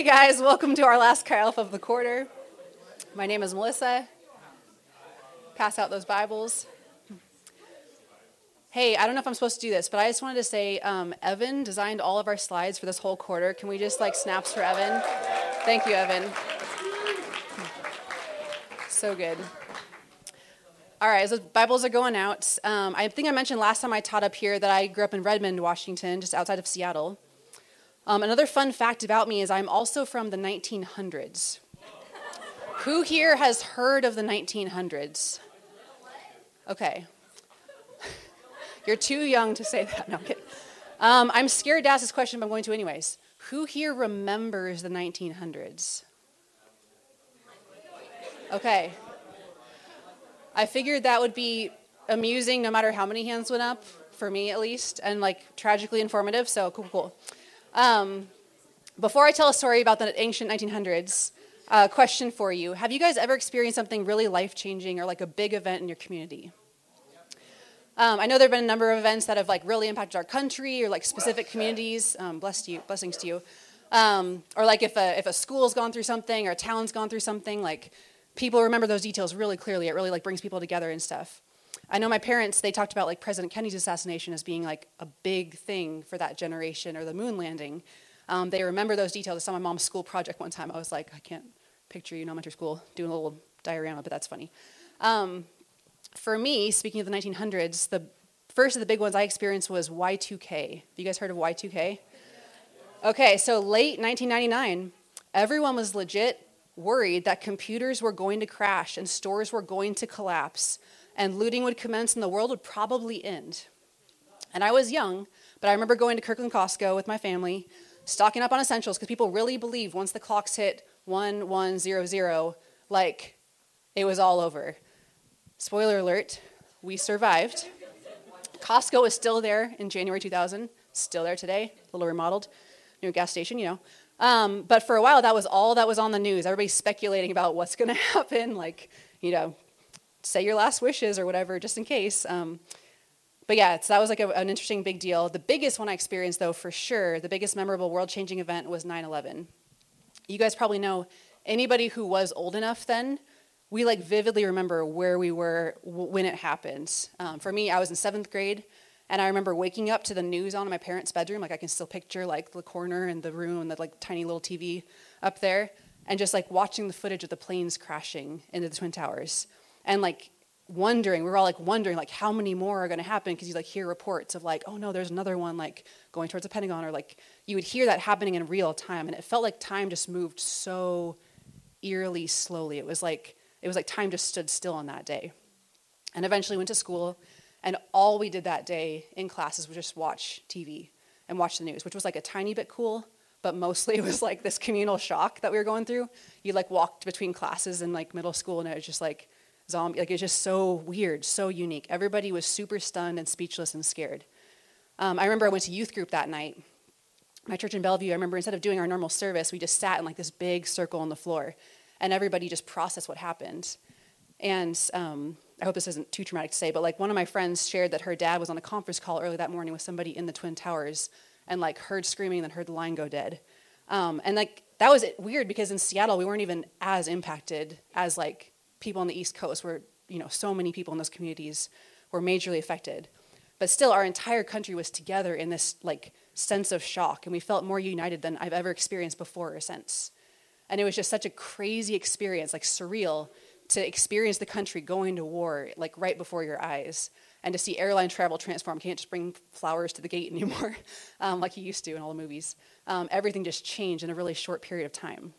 Hey guys, welcome to our last Alpha of the quarter. My name is Melissa. Pass out those Bibles. Hey, I don't know if I'm supposed to do this, but I just wanted to say um, Evan designed all of our slides for this whole quarter. Can we just like snaps for Evan? Thank you, Evan. So good. All right, the Bibles are going out, um, I think I mentioned last time I taught up here that I grew up in Redmond, Washington, just outside of Seattle. Um, another fun fact about me is I'm also from the 1900s. Who here has heard of the 1900s? Okay, you're too young to say that. No, I'm kidding. Um, I'm scared to ask this question, but I'm going to anyways. Who here remembers the 1900s? Okay. I figured that would be amusing no matter how many hands went up, for me at least, and like tragically informative, so cool, cool. Um, before I tell a story about the ancient 1900s, a uh, question for you. Have you guys ever experienced something really life changing or like a big event in your community? Um, I know there have been a number of events that have like really impacted our country or like specific communities. Um, blessed you, blessings to you. Um, or like if a if a school's gone through something or a town's gone through something, like people remember those details really clearly. It really like brings people together and stuff. I know my parents they talked about like President Kennedy's assassination as being like a big thing for that generation or the moon landing. Um, they remember those details. I saw my mom's school project one time. I was like, I can't picture you in elementary school doing a little diorama, but that's funny. Um, for me, speaking of the 1900s, the first of the big ones I experienced was Y2K. Have you guys heard of Y2K? Okay, so late 1999, everyone was legit worried that computers were going to crash and stores were going to collapse and looting would commence and the world would probably end. And I was young, but I remember going to Kirkland Costco with my family, stocking up on essentials because people really believed once the clocks hit 1100, like it was all over. Spoiler alert, we survived. Costco is still there in January 2000, still there today, a little remodeled, new gas station, you know. Um, but for a while, that was all that was on the news. Everybody's speculating about what's going to happen, like, you know, say your last wishes or whatever, just in case. Um, but yeah, so that was like a, an interesting big deal. The biggest one I experienced, though, for sure, the biggest memorable world changing event was 9 11. You guys probably know anybody who was old enough then we like vividly remember where we were w- when it happened. Um, for me, I was in seventh grade, and I remember waking up to the news on in my parents' bedroom. Like I can still picture like the corner and the room the like tiny little TV up there, and just like watching the footage of the planes crashing into the twin towers, and like wondering. We were all like wondering like how many more are going to happen because you like hear reports of like oh no, there's another one like going towards the Pentagon, or like you would hear that happening in real time, and it felt like time just moved so eerily slowly. It was like it was like time just stood still on that day. And eventually went to school, and all we did that day in classes was just watch TV and watch the news, which was like a tiny bit cool, but mostly it was like this communal shock that we were going through. You like walked between classes in like middle school, and it was just like zombie, like it's just so weird, so unique. Everybody was super stunned and speechless and scared. Um, I remember I went to youth group that night. My church in Bellevue, I remember instead of doing our normal service, we just sat in like this big circle on the floor and everybody just processed what happened. And um, I hope this isn't too traumatic to say, but like one of my friends shared that her dad was on a conference call early that morning with somebody in the Twin Towers and like heard screaming and then heard the line go dead. Um, and like that was weird because in Seattle we weren't even as impacted as like people on the East Coast where you know so many people in those communities were majorly affected. But still, our entire country was together in this like sense of shock, and we felt more united than I've ever experienced before or since. And it was just such a crazy experience, like surreal, to experience the country going to war, like right before your eyes, and to see airline travel transform. Can't just bring flowers to the gate anymore, um, like you used to in all the movies. Um, everything just changed in a really short period of time.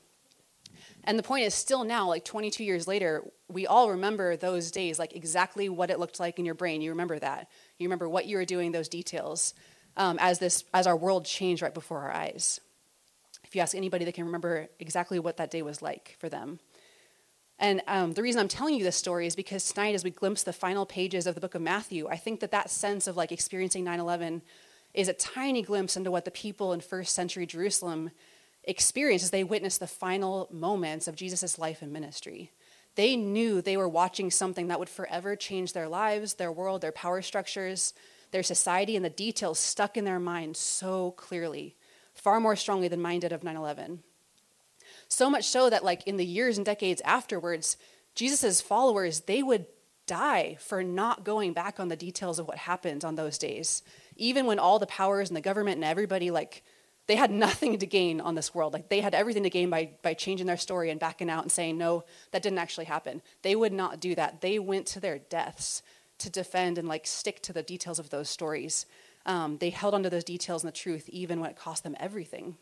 And the point is, still now, like 22 years later, we all remember those days, like exactly what it looked like in your brain. You remember that. You remember what you were doing, those details, um, as this, as our world changed right before our eyes if you ask anybody, they can remember exactly what that day was like for them. And um, the reason I'm telling you this story is because tonight, as we glimpse the final pages of the book of Matthew, I think that that sense of like experiencing 9 11 is a tiny glimpse into what the people in first century Jerusalem experienced as they witnessed the final moments of Jesus' life and ministry. They knew they were watching something that would forever change their lives, their world, their power structures, their society, and the details stuck in their minds so clearly far more strongly than mine did of 9 11. So much so that, like, in the years and decades afterwards, Jesus' followers, they would die for not going back on the details of what happened on those days. Even when all the powers and the government and everybody, like, they had nothing to gain on this world. Like, they had everything to gain by, by changing their story and backing out and saying, no, that didn't actually happen. They would not do that. They went to their deaths to defend and, like, stick to the details of those stories. Um, they held onto those details and the truth even when it cost them everything.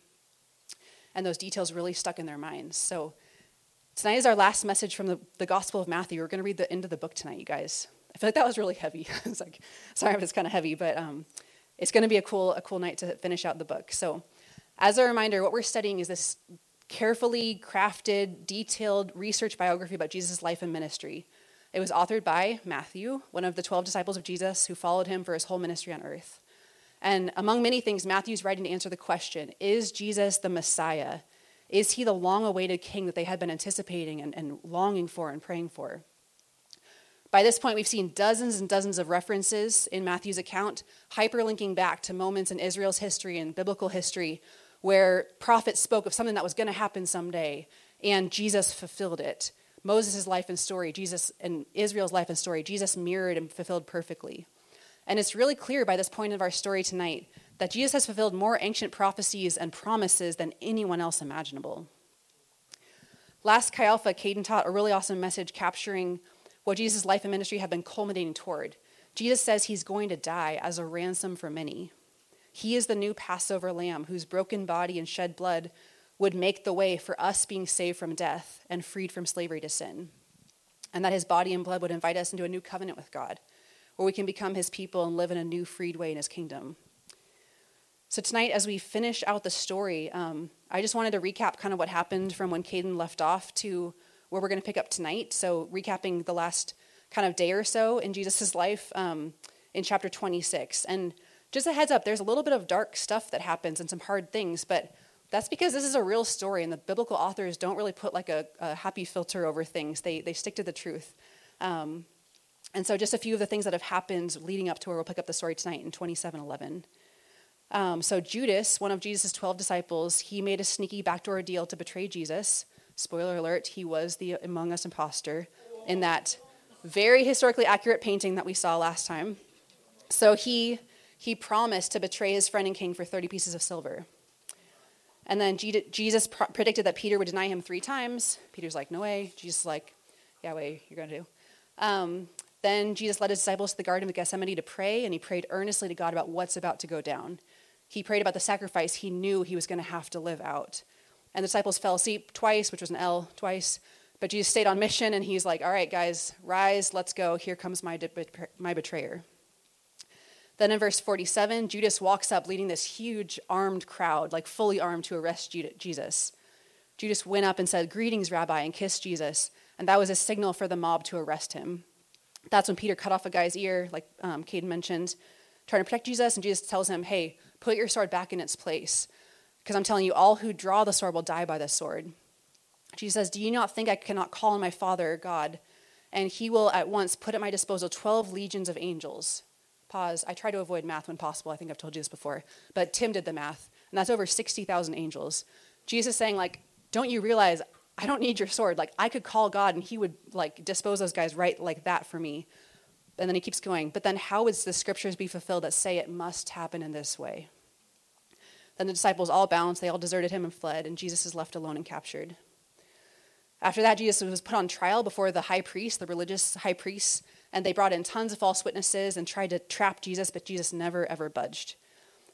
And those details really stuck in their minds. So, Tonight is our last message from the, the Gospel of Matthew. We're going to read the end of the book tonight, you guys. I feel like that was really heavy. it's like, sorry if it's kind of heavy, but um, it's going to be a cool, a cool night to finish out the book. So, as a reminder, what we're studying is this carefully crafted, detailed research biography about Jesus' life and ministry. It was authored by Matthew, one of the 12 disciples of Jesus who followed him for his whole ministry on earth. And among many things, Matthew's writing to answer the question Is Jesus the Messiah? Is he the long awaited king that they had been anticipating and, and longing for and praying for? By this point, we've seen dozens and dozens of references in Matthew's account, hyperlinking back to moments in Israel's history and biblical history where prophets spoke of something that was going to happen someday, and Jesus fulfilled it. Moses' life and story, Jesus and Israel's life and story, Jesus mirrored and fulfilled perfectly. And it's really clear by this point of our story tonight that Jesus has fulfilled more ancient prophecies and promises than anyone else imaginable. Last Chi Alpha, Caden taught a really awesome message capturing what Jesus' life and ministry have been culminating toward. Jesus says he's going to die as a ransom for many. He is the new Passover lamb whose broken body and shed blood would make the way for us being saved from death and freed from slavery to sin. And that his body and blood would invite us into a new covenant with God, where we can become his people and live in a new freed way in his kingdom. So, tonight, as we finish out the story, um, I just wanted to recap kind of what happened from when Caden left off to where we're going to pick up tonight. So, recapping the last kind of day or so in Jesus' life um, in chapter 26. And just a heads up, there's a little bit of dark stuff that happens and some hard things, but that's because this is a real story, and the biblical authors don't really put like a, a happy filter over things. They, they stick to the truth. Um, and so, just a few of the things that have happened leading up to where we'll pick up the story tonight in 2711. Um, so Judas, one of Jesus' 12 disciples, he made a sneaky backdoor deal to betray Jesus. Spoiler alert, he was the Among Us imposter in that very historically accurate painting that we saw last time. So he, he promised to betray his friend and king for 30 pieces of silver. And then Jesus predicted that Peter would deny him three times. Peter's like, no way. Jesus is like, yeah, way, you're going to do. Um, then Jesus led his disciples to the Garden of Gethsemane to pray, and he prayed earnestly to God about what's about to go down. He prayed about the sacrifice he knew he was going to have to live out. And the disciples fell asleep twice, which was an L twice. But Jesus stayed on mission, and he's like, All right, guys, rise, let's go. Here comes my, my betrayer. Then in verse 47, Judas walks up leading this huge armed crowd, like fully armed, to arrest Jesus. Judas went up and said, Greetings, Rabbi, and kissed Jesus. And that was a signal for the mob to arrest him. That's when Peter cut off a guy's ear, like um, Caden mentioned, trying to protect Jesus. And Jesus tells him, Hey, Put your sword back in its place. Because I'm telling you, all who draw the sword will die by the sword. Jesus says, Do you not think I cannot call on my Father, God, and he will at once put at my disposal 12 legions of angels? Pause. I try to avoid math when possible. I think I've told you this before. But Tim did the math, and that's over 60,000 angels. Jesus saying, like, don't you realize I don't need your sword? Like, I could call God, and he would, like, dispose those guys right like that for me. And then he keeps going, but then how would the scriptures be fulfilled that say it must happen in this way? Then the disciples all bounced, they all deserted him and fled, and Jesus is left alone and captured. After that, Jesus was put on trial before the high priest, the religious high priests, and they brought in tons of false witnesses and tried to trap Jesus, but Jesus never, ever budged.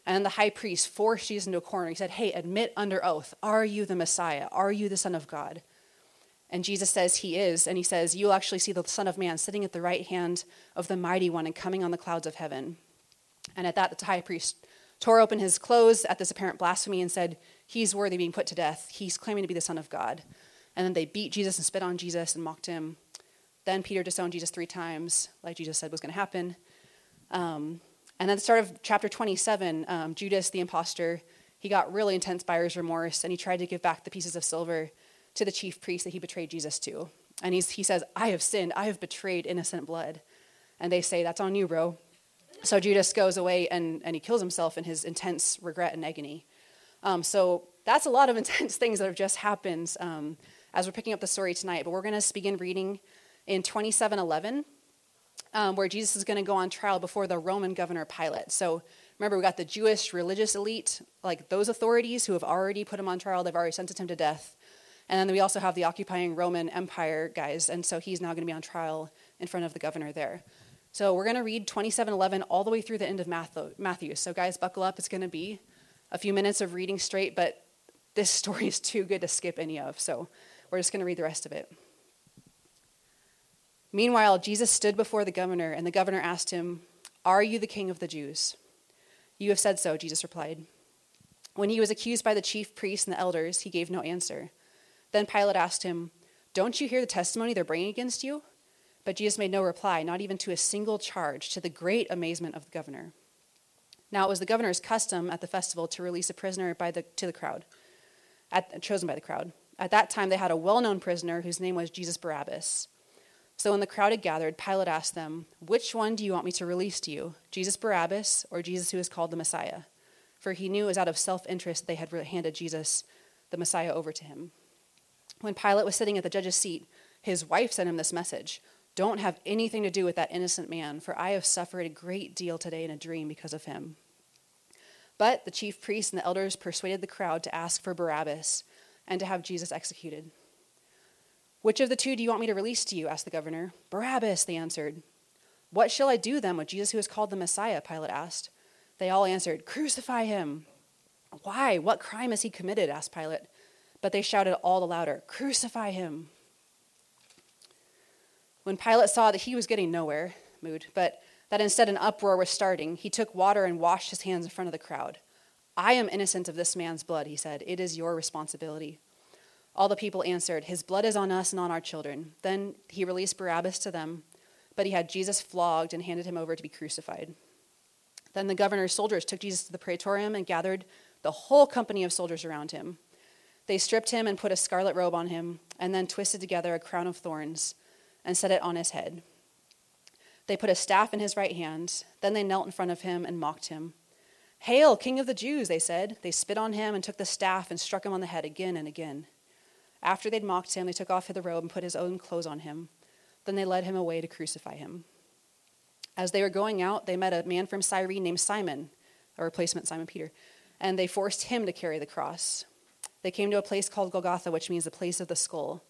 And the high priest forced Jesus into a corner. He said, Hey, admit under oath, are you the Messiah? Are you the Son of God? And Jesus says he is, and he says, You'll actually see the Son of Man sitting at the right hand of the Mighty One and coming on the clouds of heaven. And at that, the high priest tore open his clothes at this apparent blasphemy and said, He's worthy of being put to death. He's claiming to be the Son of God. And then they beat Jesus and spit on Jesus and mocked him. Then Peter disowned Jesus three times, like Jesus said was going to happen. Um, and at the start of chapter 27, um, Judas, the impostor, he got really intense buyer's remorse and he tried to give back the pieces of silver to the chief priest that he betrayed Jesus to. And he's, he says, I have sinned. I have betrayed innocent blood. And they say, That's on you, bro. So Judas goes away and, and he kills himself in his intense regret and agony. Um, so that's a lot of intense things that have just happened um, as we're picking up the story tonight. But we're going to begin reading in 2711, um, where Jesus is going to go on trial before the Roman governor Pilate. So remember, we got the Jewish religious elite, like those authorities who have already put him on trial, they've already sentenced him to death. And then we also have the occupying Roman Empire guys, and so he's now going to be on trial in front of the governor there. So we're going to read 2711 all the way through the end of Matthew. So, guys, buckle up. It's going to be a few minutes of reading straight, but this story is too good to skip any of. So we're just going to read the rest of it. Meanwhile, Jesus stood before the governor, and the governor asked him, Are you the king of the Jews? You have said so, Jesus replied. When he was accused by the chief priests and the elders, he gave no answer. Then Pilate asked him, Don't you hear the testimony they're bringing against you? But Jesus made no reply, not even to a single charge, to the great amazement of the governor. Now it was the governor's custom at the festival to release a prisoner by the, to the crowd, at, chosen by the crowd. At that time, they had a well known prisoner whose name was Jesus Barabbas. So when the crowd had gathered, Pilate asked them, Which one do you want me to release to you, Jesus Barabbas or Jesus who is called the Messiah? For he knew it was out of self interest they had handed Jesus, the Messiah, over to him. When Pilate was sitting at the judge's seat, his wife sent him this message Don't have anything to do with that innocent man, for I have suffered a great deal today in a dream because of him. But the chief priests and the elders persuaded the crowd to ask for Barabbas and to have Jesus executed. Which of the two do you want me to release to you? asked the governor. Barabbas, they answered. What shall I do then with Jesus who is called the Messiah? Pilate asked. They all answered, Crucify him. Why? What crime has he committed? asked Pilate. But they shouted all the louder, Crucify him. When Pilate saw that he was getting nowhere, mood, but that instead an uproar was starting, he took water and washed his hands in front of the crowd. I am innocent of this man's blood, he said. It is your responsibility. All the people answered, His blood is on us and on our children. Then he released Barabbas to them, but he had Jesus flogged and handed him over to be crucified. Then the governor's soldiers took Jesus to the praetorium and gathered the whole company of soldiers around him. They stripped him and put a scarlet robe on him, and then twisted together a crown of thorns and set it on his head. They put a staff in his right hand. Then they knelt in front of him and mocked him. Hail, King of the Jews, they said. They spit on him and took the staff and struck him on the head again and again. After they'd mocked him, they took off the robe and put his own clothes on him. Then they led him away to crucify him. As they were going out, they met a man from Cyrene named Simon, a replacement Simon Peter, and they forced him to carry the cross. They came to a place called Golgotha, which means the place of the skull.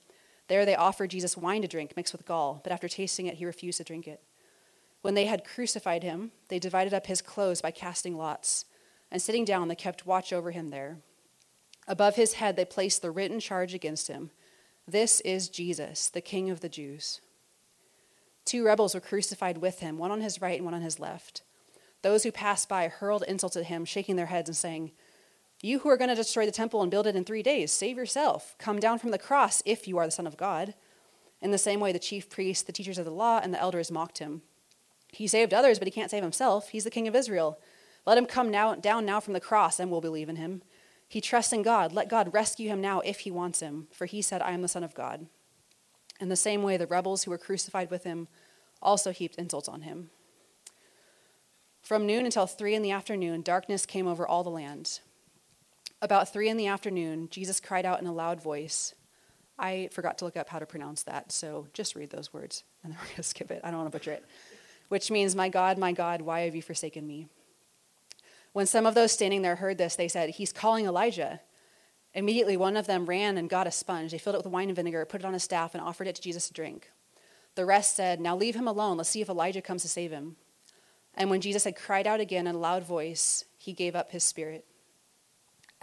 There they offered Jesus wine to drink mixed with gall, but after tasting it, he refused to drink it. When they had crucified him, they divided up his clothes by casting lots, and sitting down, they kept watch over him there. Above his head, they placed the written charge against him This is Jesus, the King of the Jews. Two rebels were crucified with him, one on his right and one on his left. Those who passed by hurled insults at him, shaking their heads and saying, You who are going to destroy the temple and build it in three days, save yourself. Come down from the cross if you are the Son of God. In the same way, the chief priests, the teachers of the law, and the elders mocked him. He saved others, but he can't save himself. He's the king of Israel. Let him come now, down now from the cross, and we'll believe in him. He trusts in God. Let God rescue him now if he wants him, for he said, I am the Son of God. In the same way, the rebels who were crucified with him also heaped insults on him. From noon until three in the afternoon, darkness came over all the land. About three in the afternoon, Jesus cried out in a loud voice. I forgot to look up how to pronounce that, so just read those words, and then we're going to skip it. I don't want to butcher it which means, My God, my God, why have you forsaken me? When some of those standing there heard this, they said, He's calling Elijah. Immediately, one of them ran and got a sponge. They filled it with wine and vinegar, put it on a staff, and offered it to Jesus to drink. The rest said, Now leave him alone. Let's see if Elijah comes to save him. And when Jesus had cried out again in a loud voice, he gave up his spirit.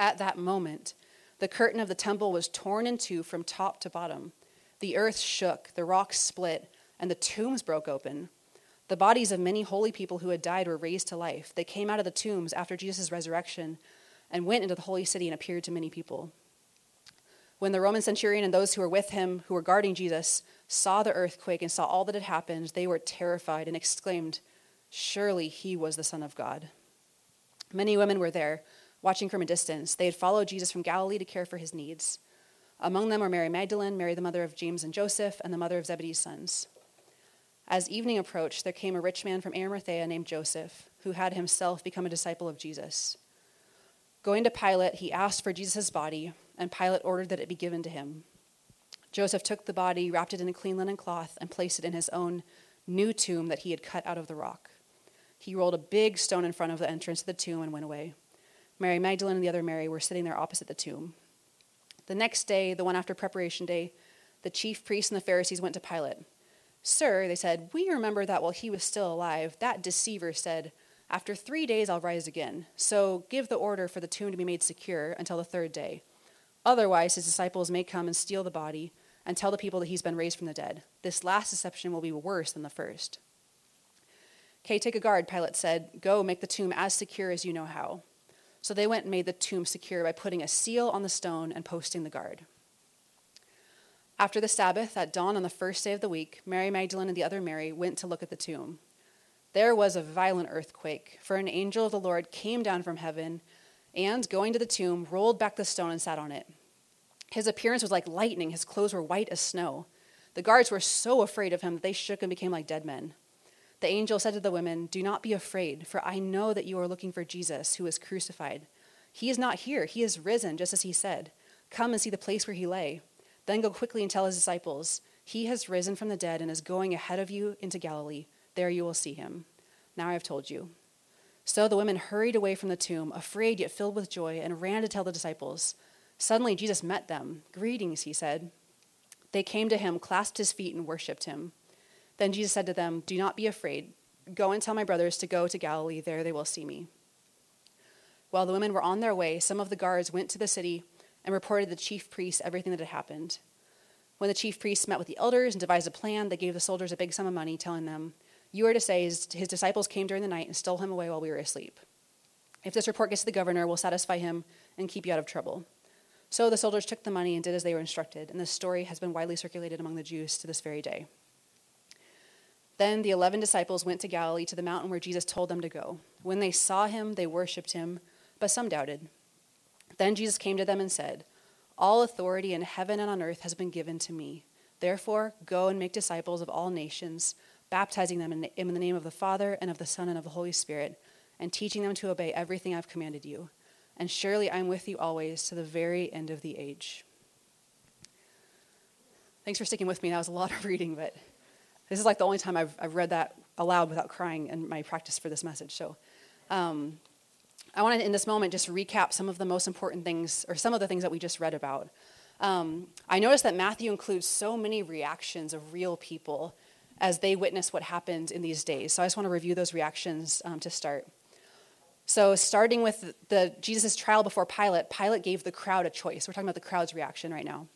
At that moment, the curtain of the temple was torn in two from top to bottom. The earth shook, the rocks split, and the tombs broke open. The bodies of many holy people who had died were raised to life. They came out of the tombs after Jesus' resurrection and went into the holy city and appeared to many people. When the Roman centurion and those who were with him, who were guarding Jesus, saw the earthquake and saw all that had happened, they were terrified and exclaimed, Surely he was the Son of God. Many women were there, watching from a distance. They had followed Jesus from Galilee to care for his needs. Among them were Mary Magdalene, Mary the mother of James and Joseph, and the mother of Zebedee's sons. As evening approached, there came a rich man from Arimathea named Joseph, who had himself become a disciple of Jesus. Going to Pilate, he asked for Jesus' body, and Pilate ordered that it be given to him. Joseph took the body, wrapped it in a clean linen cloth, and placed it in his own new tomb that he had cut out of the rock. He rolled a big stone in front of the entrance to the tomb and went away. Mary Magdalene and the other Mary were sitting there opposite the tomb. The next day, the one after preparation day, the chief priests and the Pharisees went to Pilate. Sir, they said, we remember that while he was still alive, that deceiver said, After three days I'll rise again. So give the order for the tomb to be made secure until the third day. Otherwise, his disciples may come and steal the body and tell the people that he's been raised from the dead. This last deception will be worse than the first. Okay, take a guard, Pilate said. Go make the tomb as secure as you know how. So they went and made the tomb secure by putting a seal on the stone and posting the guard. After the Sabbath, at dawn on the first day of the week, Mary Magdalene and the other Mary went to look at the tomb. There was a violent earthquake, for an angel of the Lord came down from heaven and, going to the tomb, rolled back the stone and sat on it. His appearance was like lightning, his clothes were white as snow. The guards were so afraid of him that they shook and became like dead men. The angel said to the women, Do not be afraid, for I know that you are looking for Jesus, who was crucified. He is not here, he is risen, just as he said. Come and see the place where he lay. Then go quickly and tell his disciples, He has risen from the dead and is going ahead of you into Galilee. There you will see him. Now I have told you. So the women hurried away from the tomb, afraid yet filled with joy, and ran to tell the disciples. Suddenly Jesus met them. Greetings, he said. They came to him, clasped his feet, and worshipped him. Then Jesus said to them, Do not be afraid. Go and tell my brothers to go to Galilee. There they will see me. While the women were on their way, some of the guards went to the city and reported to the chief priests everything that had happened. When the chief priests met with the elders and devised a plan, they gave the soldiers a big sum of money, telling them, You are to say his, his disciples came during the night and stole him away while we were asleep. If this report gets to the governor, we'll satisfy him and keep you out of trouble. So the soldiers took the money and did as they were instructed, and this story has been widely circulated among the Jews to this very day. Then the eleven disciples went to Galilee to the mountain where Jesus told them to go. When they saw him, they worshipped him, but some doubted. Then Jesus came to them and said, All authority in heaven and on earth has been given to me. Therefore, go and make disciples of all nations, baptizing them in the name of the Father and of the Son and of the Holy Spirit, and teaching them to obey everything I've commanded you. And surely I'm with you always to the very end of the age. Thanks for sticking with me. That was a lot of reading, but this is like the only time I've, I've read that aloud without crying in my practice for this message. So um, I want to, in this moment, just recap some of the most important things, or some of the things that we just read about. Um, I noticed that Matthew includes so many reactions of real people as they witness what happened in these days. So I just want to review those reactions um, to start. So, starting with the Jesus' trial before Pilate, Pilate gave the crowd a choice. We're talking about the crowd's reaction right now.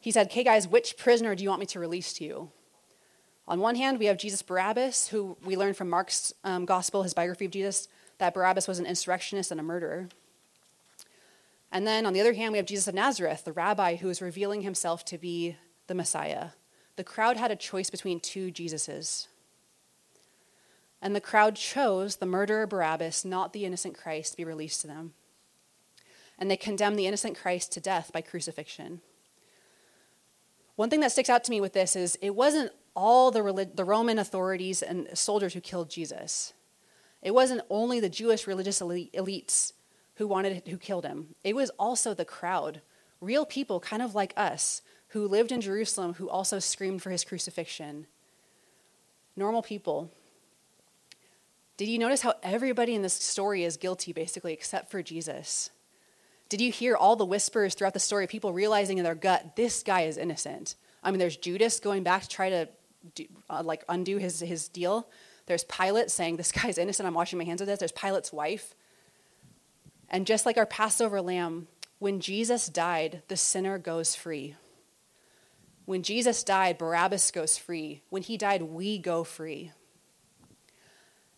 He said, "Okay, guys, which prisoner do you want me to release to you?" On one hand, we have Jesus Barabbas, who we learn from Mark's um, gospel, his biography of Jesus, that Barabbas was an insurrectionist and a murderer. And then on the other hand, we have Jesus of Nazareth, the rabbi who is revealing himself to be the Messiah. The crowd had a choice between two Jesuses. And the crowd chose the murderer Barabbas, not the innocent Christ, to be released to them. And they condemned the innocent Christ to death by crucifixion. One thing that sticks out to me with this is it wasn't all the, relig- the Roman authorities and soldiers who killed Jesus. It wasn't only the Jewish religious elites who wanted who killed him. It was also the crowd, real people kind of like us who lived in Jerusalem who also screamed for his crucifixion. Normal people. Did you notice how everybody in this story is guilty basically except for Jesus? Did you hear all the whispers throughout the story, of people realizing in their gut, this guy is innocent? I mean, there's Judas going back to try to do, uh, like undo his, his deal. There's Pilate saying, This guy's innocent, I'm washing my hands of this. There's Pilate's wife. And just like our Passover lamb, when Jesus died, the sinner goes free. When Jesus died, Barabbas goes free. When he died, we go free.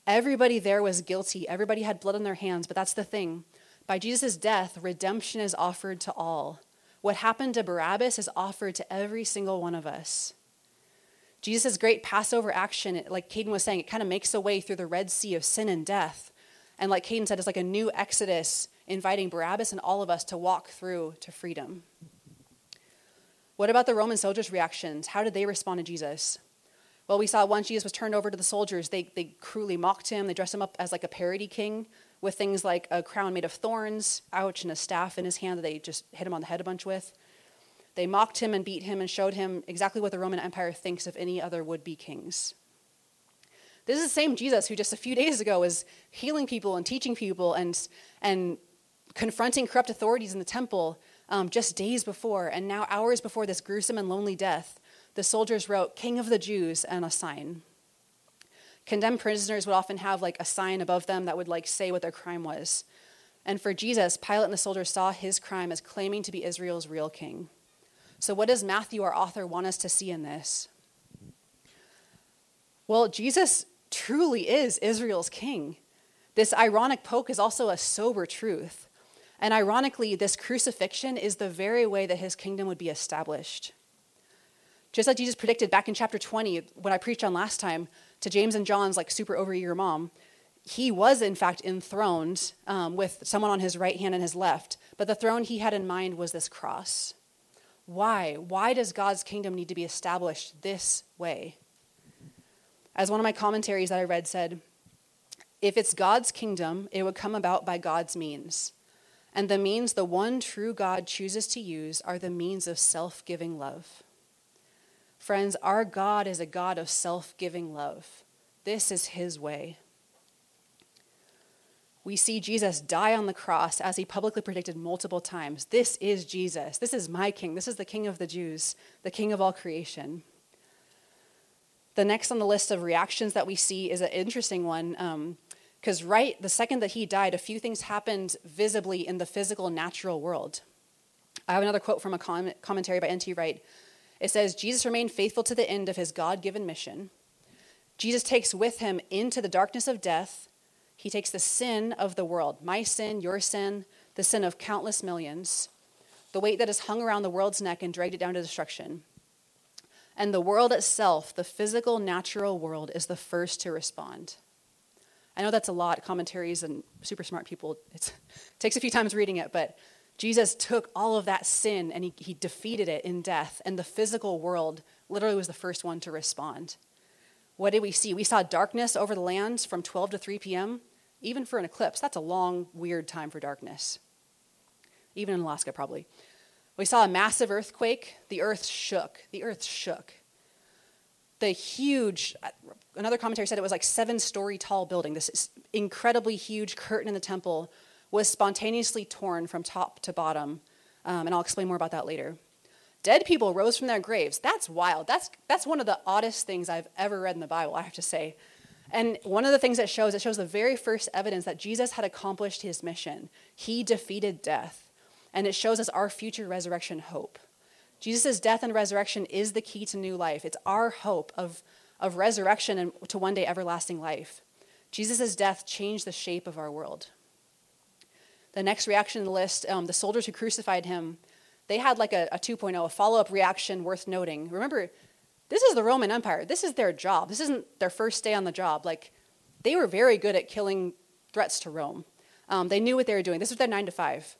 Everybody there was guilty. Everybody had blood on their hands, but that's the thing. By Jesus' death, redemption is offered to all. What happened to Barabbas is offered to every single one of us. Jesus' great Passover action, like Caden was saying, it kind of makes a way through the Red Sea of sin and death. And like Caden said, it's like a new Exodus inviting Barabbas and all of us to walk through to freedom. What about the Roman soldiers' reactions? How did they respond to Jesus? Well, we saw once Jesus was turned over to the soldiers, they, they cruelly mocked him. They dressed him up as like a parody king, with things like a crown made of thorns, ouch, and a staff in his hand that they just hit him on the head a bunch with. They mocked him and beat him and showed him exactly what the Roman Empire thinks of any other would be kings. This is the same Jesus who just a few days ago was healing people and teaching people and, and confronting corrupt authorities in the temple um, just days before. And now, hours before this gruesome and lonely death, the soldiers wrote, King of the Jews, and a sign. Condemned prisoners would often have like a sign above them that would like say what their crime was. And for Jesus, Pilate and the soldiers saw his crime as claiming to be Israel's real king. So, what does Matthew, our author, want us to see in this? Well, Jesus truly is Israel's king. This ironic poke is also a sober truth. And ironically, this crucifixion is the very way that his kingdom would be established. Just like Jesus predicted back in chapter 20, when I preached on last time, to James and John's like super overeager mom, he was in fact enthroned um, with someone on his right hand and his left, but the throne he had in mind was this cross. Why? Why does God's kingdom need to be established this way? As one of my commentaries that I read said, if it's God's kingdom, it would come about by God's means. And the means the one true God chooses to use are the means of self giving love. Friends, our God is a God of self giving love. This is his way. We see Jesus die on the cross as he publicly predicted multiple times. This is Jesus. This is my king. This is the king of the Jews, the king of all creation. The next on the list of reactions that we see is an interesting one. because um, right the second that he died, a few things happened visibly in the physical, natural world. I have another quote from a com- commentary by N.T. Wright. It says, Jesus remained faithful to the end of his God given mission. Jesus takes with him into the darkness of death. He takes the sin of the world, my sin, your sin, the sin of countless millions, the weight that has hung around the world's neck and dragged it down to destruction. And the world itself, the physical, natural world, is the first to respond. I know that's a lot, commentaries and super smart people. it takes a few times reading it, but Jesus took all of that sin and he, he defeated it in death, and the physical world literally was the first one to respond. What did we see? We saw darkness over the lands from 12 to 3 p.m., even for an eclipse. That's a long, weird time for darkness. Even in Alaska, probably. We saw a massive earthquake. The earth shook. The earth shook. The huge, another commentary said it was like seven story tall building, this incredibly huge curtain in the temple was spontaneously torn from top to bottom. Um, and I'll explain more about that later. Dead people rose from their graves. That's wild. That's, that's one of the oddest things I've ever read in the Bible, I have to say. And one of the things it shows, it shows the very first evidence that Jesus had accomplished his mission. He defeated death and it shows us our future resurrection hope. Jesus' death and resurrection is the key to new life. It's our hope of, of resurrection and to one day everlasting life. Jesus' death changed the shape of our world. The next reaction in the list, um, the soldiers who crucified him, they had like a, a 2.0, a follow up reaction worth noting. Remember, this is the Roman Empire. This is their job. This isn't their first day on the job. Like, they were very good at killing threats to Rome. Um, they knew what they were doing. This was their nine to five.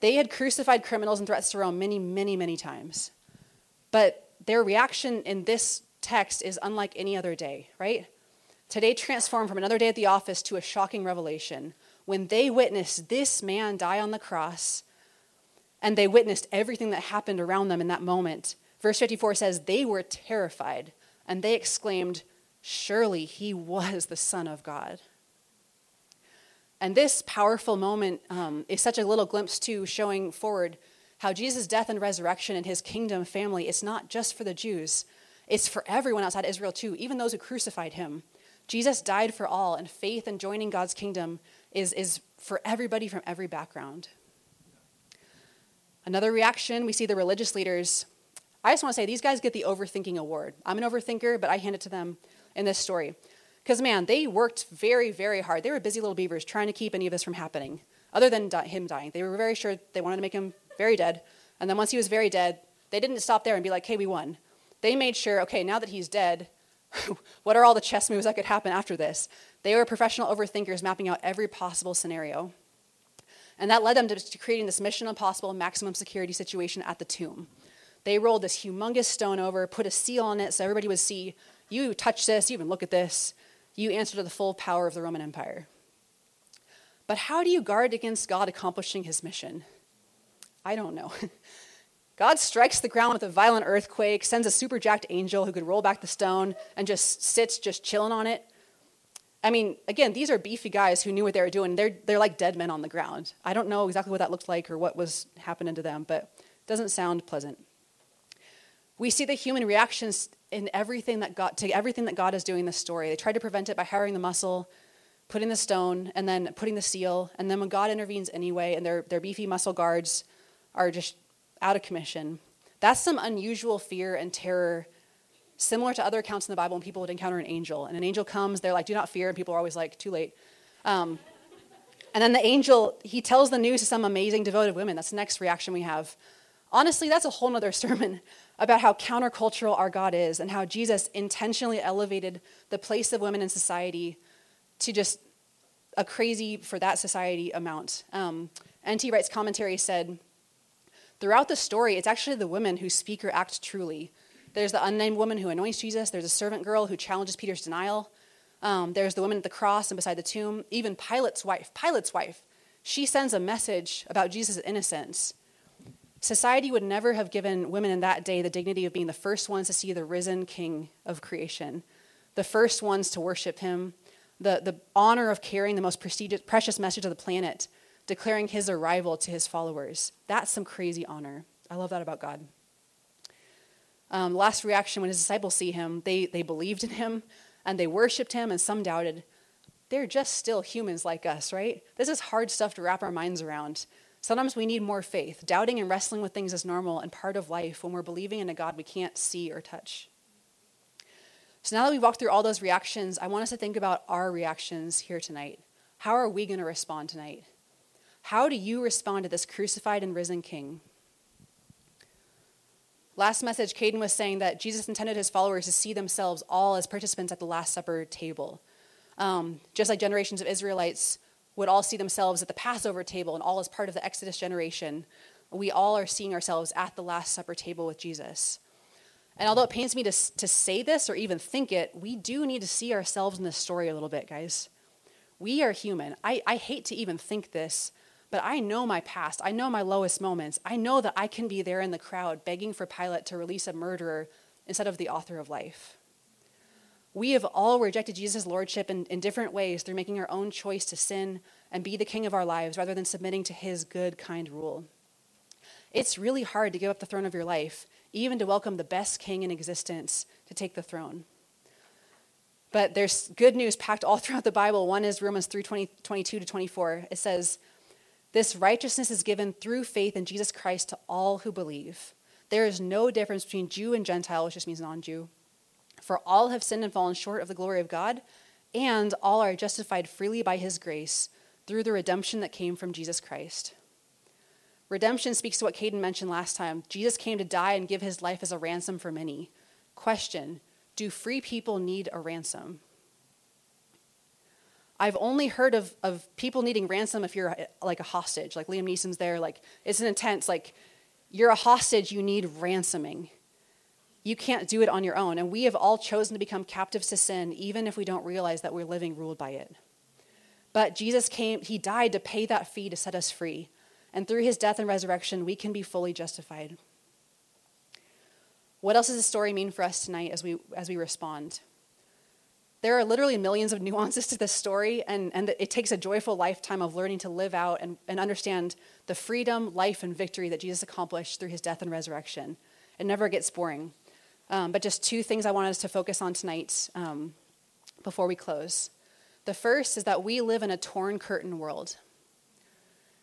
They had crucified criminals and threats to Rome many, many, many times. But their reaction in this text is unlike any other day, right? Today transformed from another day at the office to a shocking revelation. When they witnessed this man die on the cross, and they witnessed everything that happened around them in that moment, verse 54 says, They were terrified, and they exclaimed, Surely he was the Son of God. And this powerful moment um, is such a little glimpse, too, showing forward how Jesus' death and resurrection and his kingdom family is not just for the Jews, it's for everyone outside Israel, too, even those who crucified him. Jesus died for all, and faith and joining God's kingdom is, is for everybody from every background. Another reaction, we see the religious leaders. I just want to say these guys get the overthinking award. I'm an overthinker, but I hand it to them in this story. Because, man, they worked very, very hard. They were busy little beavers trying to keep any of this from happening, other than di- him dying. They were very sure they wanted to make him very dead. And then once he was very dead, they didn't stop there and be like, hey, we won. They made sure, okay, now that he's dead, what are all the chess moves that could happen after this? They were professional overthinkers mapping out every possible scenario. And that led them to creating this mission impossible maximum security situation at the tomb. They rolled this humongous stone over, put a seal on it so everybody would see, you touch this, you even look at this you answer to the full power of the Roman Empire. But how do you guard against God accomplishing his mission? I don't know. God strikes the ground with a violent earthquake, sends a super jacked angel who could roll back the stone and just sits just chilling on it. I mean, again, these are beefy guys who knew what they were doing. They're, they're like dead men on the ground. I don't know exactly what that looked like or what was happening to them, but it doesn't sound pleasant. We see the human reactions in everything that God, to everything that God is doing in this story. They tried to prevent it by hiring the muscle, putting the stone, and then putting the seal. And then when God intervenes anyway, and their, their beefy muscle guards are just out of commission, that's some unusual fear and terror, similar to other accounts in the Bible when people would encounter an angel. And an angel comes, they're like, do not fear, and people are always like, too late. Um, and then the angel, he tells the news to some amazing devoted women. That's the next reaction we have. Honestly, that's a whole other sermon about how countercultural our God is and how Jesus intentionally elevated the place of women in society to just a crazy, for that society, amount. Um, N.T. Wright's commentary said, Throughout the story, it's actually the women who speak or act truly. There's the unnamed woman who anoints Jesus, there's a servant girl who challenges Peter's denial, um, there's the woman at the cross and beside the tomb, even Pilate's wife. Pilate's wife, she sends a message about Jesus' innocence Society would never have given women in that day the dignity of being the first ones to see the risen king of creation, the first ones to worship him, the, the honor of carrying the most prestigious, precious message of the planet, declaring his arrival to his followers. That's some crazy honor. I love that about God. Um, last reaction when his disciples see him, they, they believed in him and they worshiped him, and some doubted. They're just still humans like us, right? This is hard stuff to wrap our minds around. Sometimes we need more faith. Doubting and wrestling with things is normal and part of life when we're believing in a God we can't see or touch. So now that we've walked through all those reactions, I want us to think about our reactions here tonight. How are we going to respond tonight? How do you respond to this crucified and risen King? Last message, Caden was saying that Jesus intended his followers to see themselves all as participants at the Last Supper table. Um, just like generations of Israelites would all see themselves at the Passover table and all as part of the Exodus generation. We all are seeing ourselves at the Last Supper table with Jesus. And although it pains me to, to say this or even think it, we do need to see ourselves in this story a little bit, guys. We are human. I, I hate to even think this, but I know my past. I know my lowest moments. I know that I can be there in the crowd begging for Pilate to release a murderer instead of the author of life. We have all rejected Jesus' lordship in, in different ways through making our own choice to sin and be the king of our lives rather than submitting to his good, kind rule. It's really hard to give up the throne of your life, even to welcome the best king in existence to take the throne. But there's good news packed all throughout the Bible. One is Romans 3 20, 22 to 24. It says, This righteousness is given through faith in Jesus Christ to all who believe. There is no difference between Jew and Gentile, which just means non Jew for all have sinned and fallen short of the glory of God, and all are justified freely by his grace through the redemption that came from Jesus Christ. Redemption speaks to what Caden mentioned last time. Jesus came to die and give his life as a ransom for many. Question Do free people need a ransom? I've only heard of, of people needing ransom if you're like a hostage, like Liam Neeson's there. Like, it's an intense, like, you're a hostage, you need ransoming. You can't do it on your own. And we have all chosen to become captives to sin, even if we don't realize that we're living ruled by it. But Jesus came, he died to pay that fee to set us free. And through his death and resurrection, we can be fully justified. What else does this story mean for us tonight as we, as we respond? There are literally millions of nuances to this story, and, and it takes a joyful lifetime of learning to live out and, and understand the freedom, life, and victory that Jesus accomplished through his death and resurrection. It never gets boring. Um, but just two things I want us to focus on tonight um, before we close. The first is that we live in a torn curtain world.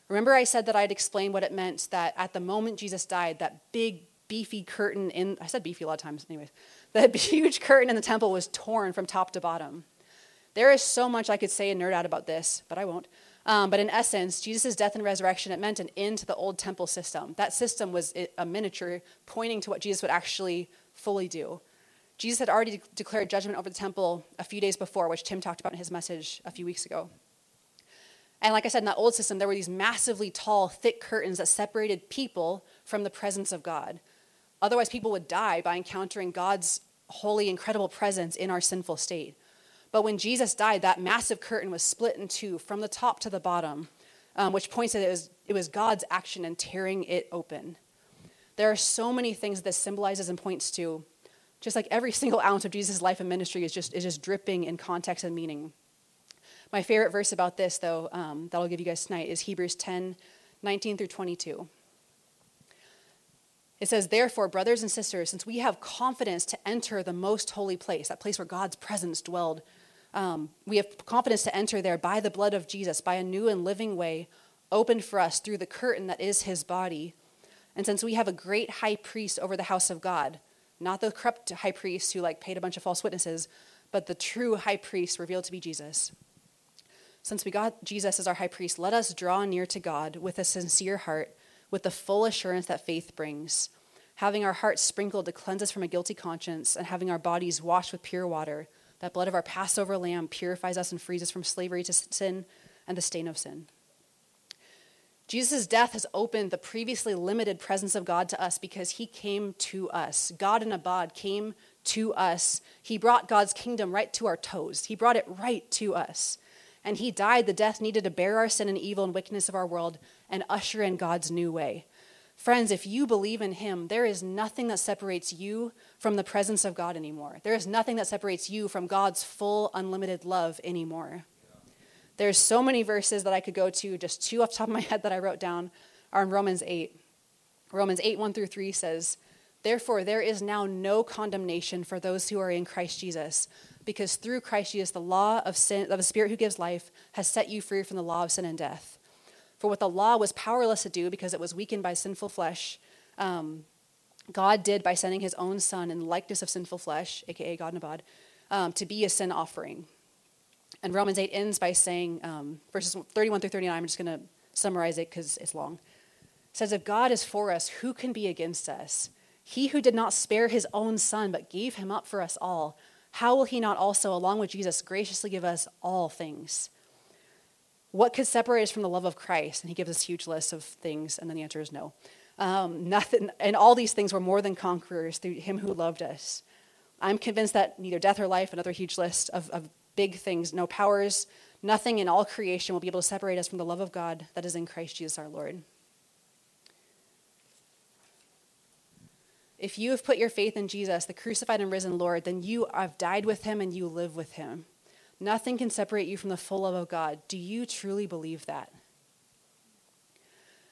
Remember, I said that I'd explain what it meant that at the moment Jesus died, that big, beefy curtain in, I said beefy a lot of times, anyways, that huge curtain in the temple was torn from top to bottom. There is so much I could say and nerd out about this, but I won't. Um, but in essence, Jesus' death and resurrection, it meant an end to the old temple system. That system was a miniature pointing to what Jesus would actually fully do. Jesus had already de- declared judgment over the temple a few days before, which Tim talked about in his message a few weeks ago. And like I said, in that old system, there were these massively tall, thick curtains that separated people from the presence of God. Otherwise, people would die by encountering God's holy, incredible presence in our sinful state. But when Jesus died, that massive curtain was split in two from the top to the bottom, um, which points that it was, it was God's action in tearing it open. There are so many things that this symbolizes and points to. Just like every single ounce of Jesus' life and ministry is just, is just dripping in context and meaning. My favorite verse about this, though, um, that I'll give you guys tonight is Hebrews 10 19 through 22. It says, Therefore, brothers and sisters, since we have confidence to enter the most holy place, that place where God's presence dwelled, um, we have confidence to enter there by the blood of Jesus, by a new and living way opened for us through the curtain that is his body. And since we have a great high priest over the house of God, not the corrupt high priest who like paid a bunch of false witnesses, but the true high priest revealed to be Jesus. Since we got Jesus as our high priest, let us draw near to God with a sincere heart with the full assurance that faith brings, having our hearts sprinkled to cleanse us from a guilty conscience, and having our bodies washed with pure water. That blood of our Passover lamb purifies us and frees us from slavery to sin and the stain of sin. Jesus' death has opened the previously limited presence of God to us because he came to us. God in a Abad came to us. He brought God's kingdom right to our toes, he brought it right to us. And he died the death needed to bear our sin and evil and wickedness of our world and usher in God's new way. Friends, if you believe in him, there is nothing that separates you from the presence of God anymore. There is nothing that separates you from God's full, unlimited love anymore. There's so many verses that I could go to, just two off the top of my head that I wrote down are in Romans 8. Romans 8, 1 through 3 says, Therefore, there is now no condemnation for those who are in Christ Jesus, because through Christ Jesus, the law of sin, of the Spirit who gives life, has set you free from the law of sin and death. For what the law was powerless to do because it was weakened by sinful flesh, um, God did by sending his own son in the likeness of sinful flesh, aka God Nabad, um, to be a sin offering. And Romans 8 ends by saying, um, verses 31 through 39, I'm just going to summarize it because it's long. It says, If God is for us, who can be against us? He who did not spare his own son, but gave him up for us all, how will he not also, along with Jesus, graciously give us all things? What could separate us from the love of Christ? And he gives us huge list of things, and then the answer is no. Um, nothing, and all these things were more than conquerors through him who loved us. I'm convinced that neither death or life, another huge list of, of big things, no powers, nothing in all creation will be able to separate us from the love of God that is in Christ Jesus our Lord. If you have put your faith in Jesus, the crucified and risen Lord, then you have died with him and you live with him. Nothing can separate you from the full love of God. Do you truly believe that?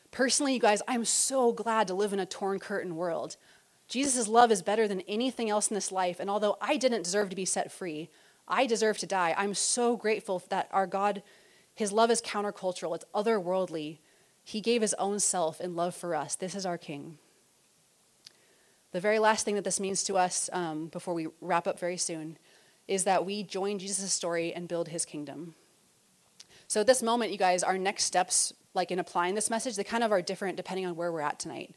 Personally, you guys, I'm so glad to live in a torn curtain world. Jesus' love is better than anything else in this life, and although I didn't deserve to be set free, I deserve to die. I'm so grateful that our God, his love is countercultural, it's otherworldly. He gave his own self in love for us. This is our King. The very last thing that this means to us um, before we wrap up very soon is that we join Jesus' story and build his kingdom. So at this moment, you guys, our next steps, like in applying this message, they kind of are different depending on where we're at tonight.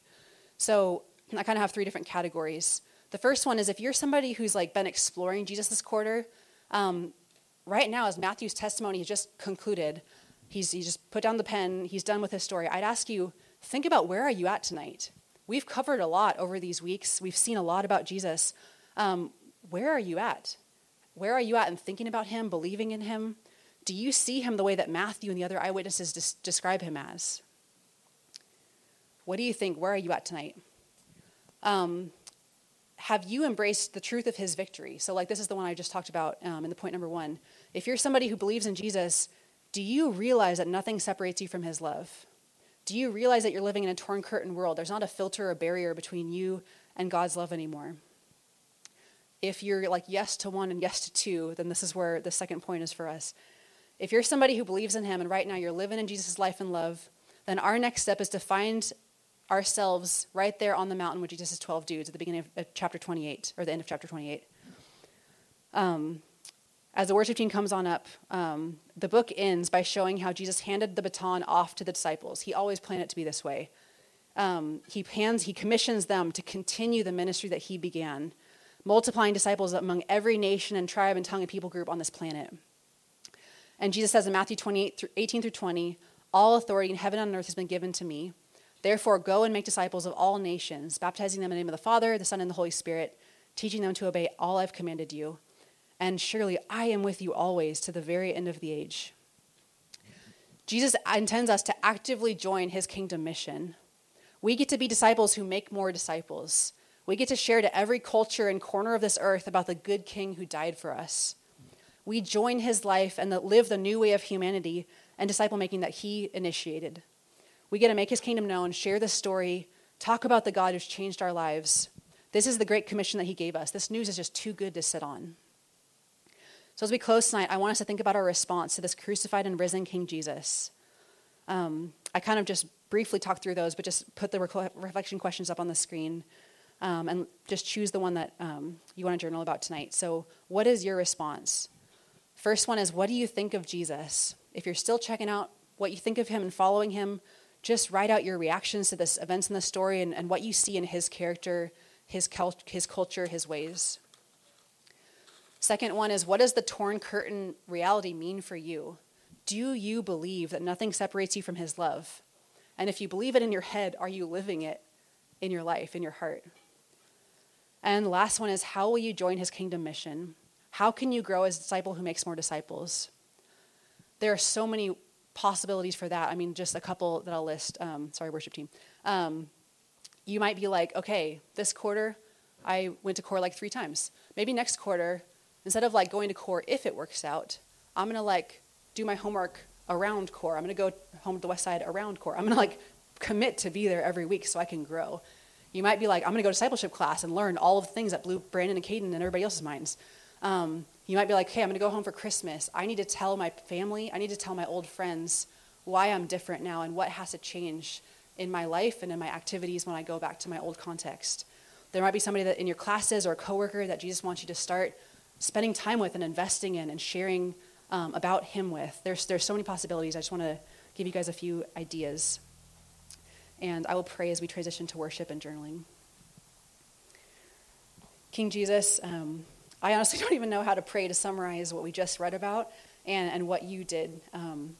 So I kind of have three different categories. The first one is if you're somebody who's like been exploring Jesus this quarter, um, right now, as Matthew's testimony has just concluded, he's he just put down the pen, he's done with his story. I'd ask you, think about where are you at tonight? We've covered a lot over these weeks. We've seen a lot about Jesus. Um, where are you at? Where are you at in thinking about him, believing in him? Do you see him the way that Matthew and the other eyewitnesses des- describe him as? What do you think? Where are you at tonight? Um, have you embraced the truth of his victory? So, like, this is the one I just talked about um, in the point number one. If you're somebody who believes in Jesus, do you realize that nothing separates you from his love? Do you realize that you're living in a torn curtain world? There's not a filter or barrier between you and God's love anymore if you're like yes to one and yes to two, then this is where the second point is for us. If you're somebody who believes in him and right now you're living in Jesus' life and love, then our next step is to find ourselves right there on the mountain with Jesus' 12 dudes at the beginning of chapter 28, or the end of chapter 28. Um, as the worship team comes on up, um, the book ends by showing how Jesus handed the baton off to the disciples. He always planned it to be this way. Um, he hands, he commissions them to continue the ministry that he began multiplying disciples among every nation and tribe and tongue and people group on this planet. And Jesus says in Matthew 28 through 18 through 20, all authority in heaven and on earth has been given to me. Therefore, go and make disciples of all nations, baptizing them in the name of the Father, the Son, and the Holy Spirit, teaching them to obey all I've commanded you. And surely I am with you always to the very end of the age. Jesus intends us to actively join his kingdom mission. We get to be disciples who make more disciples. We get to share to every culture and corner of this earth about the good king who died for us. We join his life and live the new way of humanity and disciple making that he initiated. We get to make his kingdom known, share the story, talk about the God who's changed our lives. This is the great commission that he gave us. This news is just too good to sit on. So, as we close tonight, I want us to think about our response to this crucified and risen King Jesus. Um, I kind of just briefly talked through those, but just put the reflection questions up on the screen um, and just choose the one that um, you want to journal about tonight. So, what is your response? First one is, what do you think of Jesus? If you're still checking out what you think of him and following him, just write out your reactions to this events in the story and, and what you see in his character, his, his culture, his ways. Second one is, what does the torn curtain reality mean for you? Do you believe that nothing separates you from his love? And if you believe it in your head, are you living it in your life, in your heart? And last one is, how will you join his kingdom mission? How can you grow as a disciple who makes more disciples? There are so many possibilities for that. I mean, just a couple that I'll list. Um, sorry, worship team. Um, you might be like, okay, this quarter, I went to core like three times. Maybe next quarter, instead of like going to core if it works out, I'm gonna like do my homework around core. I'm gonna go home to the west side around core. I'm gonna like commit to be there every week so I can grow. You might be like, I'm gonna go to discipleship class and learn all of the things that blew Brandon and Caden and everybody else's minds. Um, you might be like, hey, I'm to go home for Christmas. I need to tell my family, I need to tell my old friends why I'm different now and what has to change in my life and in my activities when I go back to my old context. There might be somebody that in your classes or a coworker that Jesus wants you to start spending time with and investing in and sharing um, about Him with. There's, there's so many possibilities. I just want to give you guys a few ideas. And I will pray as we transition to worship and journaling. King Jesus, um, I honestly don't even know how to pray to summarize what we just read about and, and what you did. Um,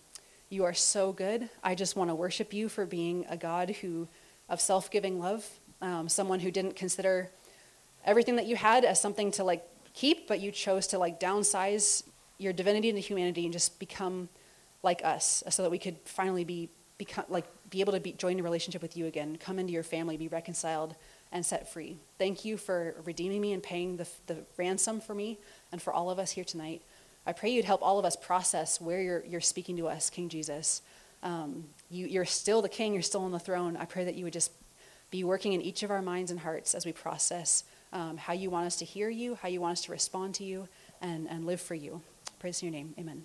you are so good. I just want to worship you for being a God who, of self giving love, um, someone who didn't consider everything that you had as something to like keep, but you chose to like downsize your divinity into humanity and just become like us so that we could finally be become like be able to be join a relationship with you again, come into your family, be reconciled and set free. Thank you for redeeming me and paying the, the ransom for me and for all of us here tonight. I pray you'd help all of us process where you're, you're speaking to us, King Jesus. Um, you, you're still the king, you're still on the throne. I pray that you would just be working in each of our minds and hearts as we process um, how you want us to hear you, how you want us to respond to you, and, and live for you. Praise your name. Amen.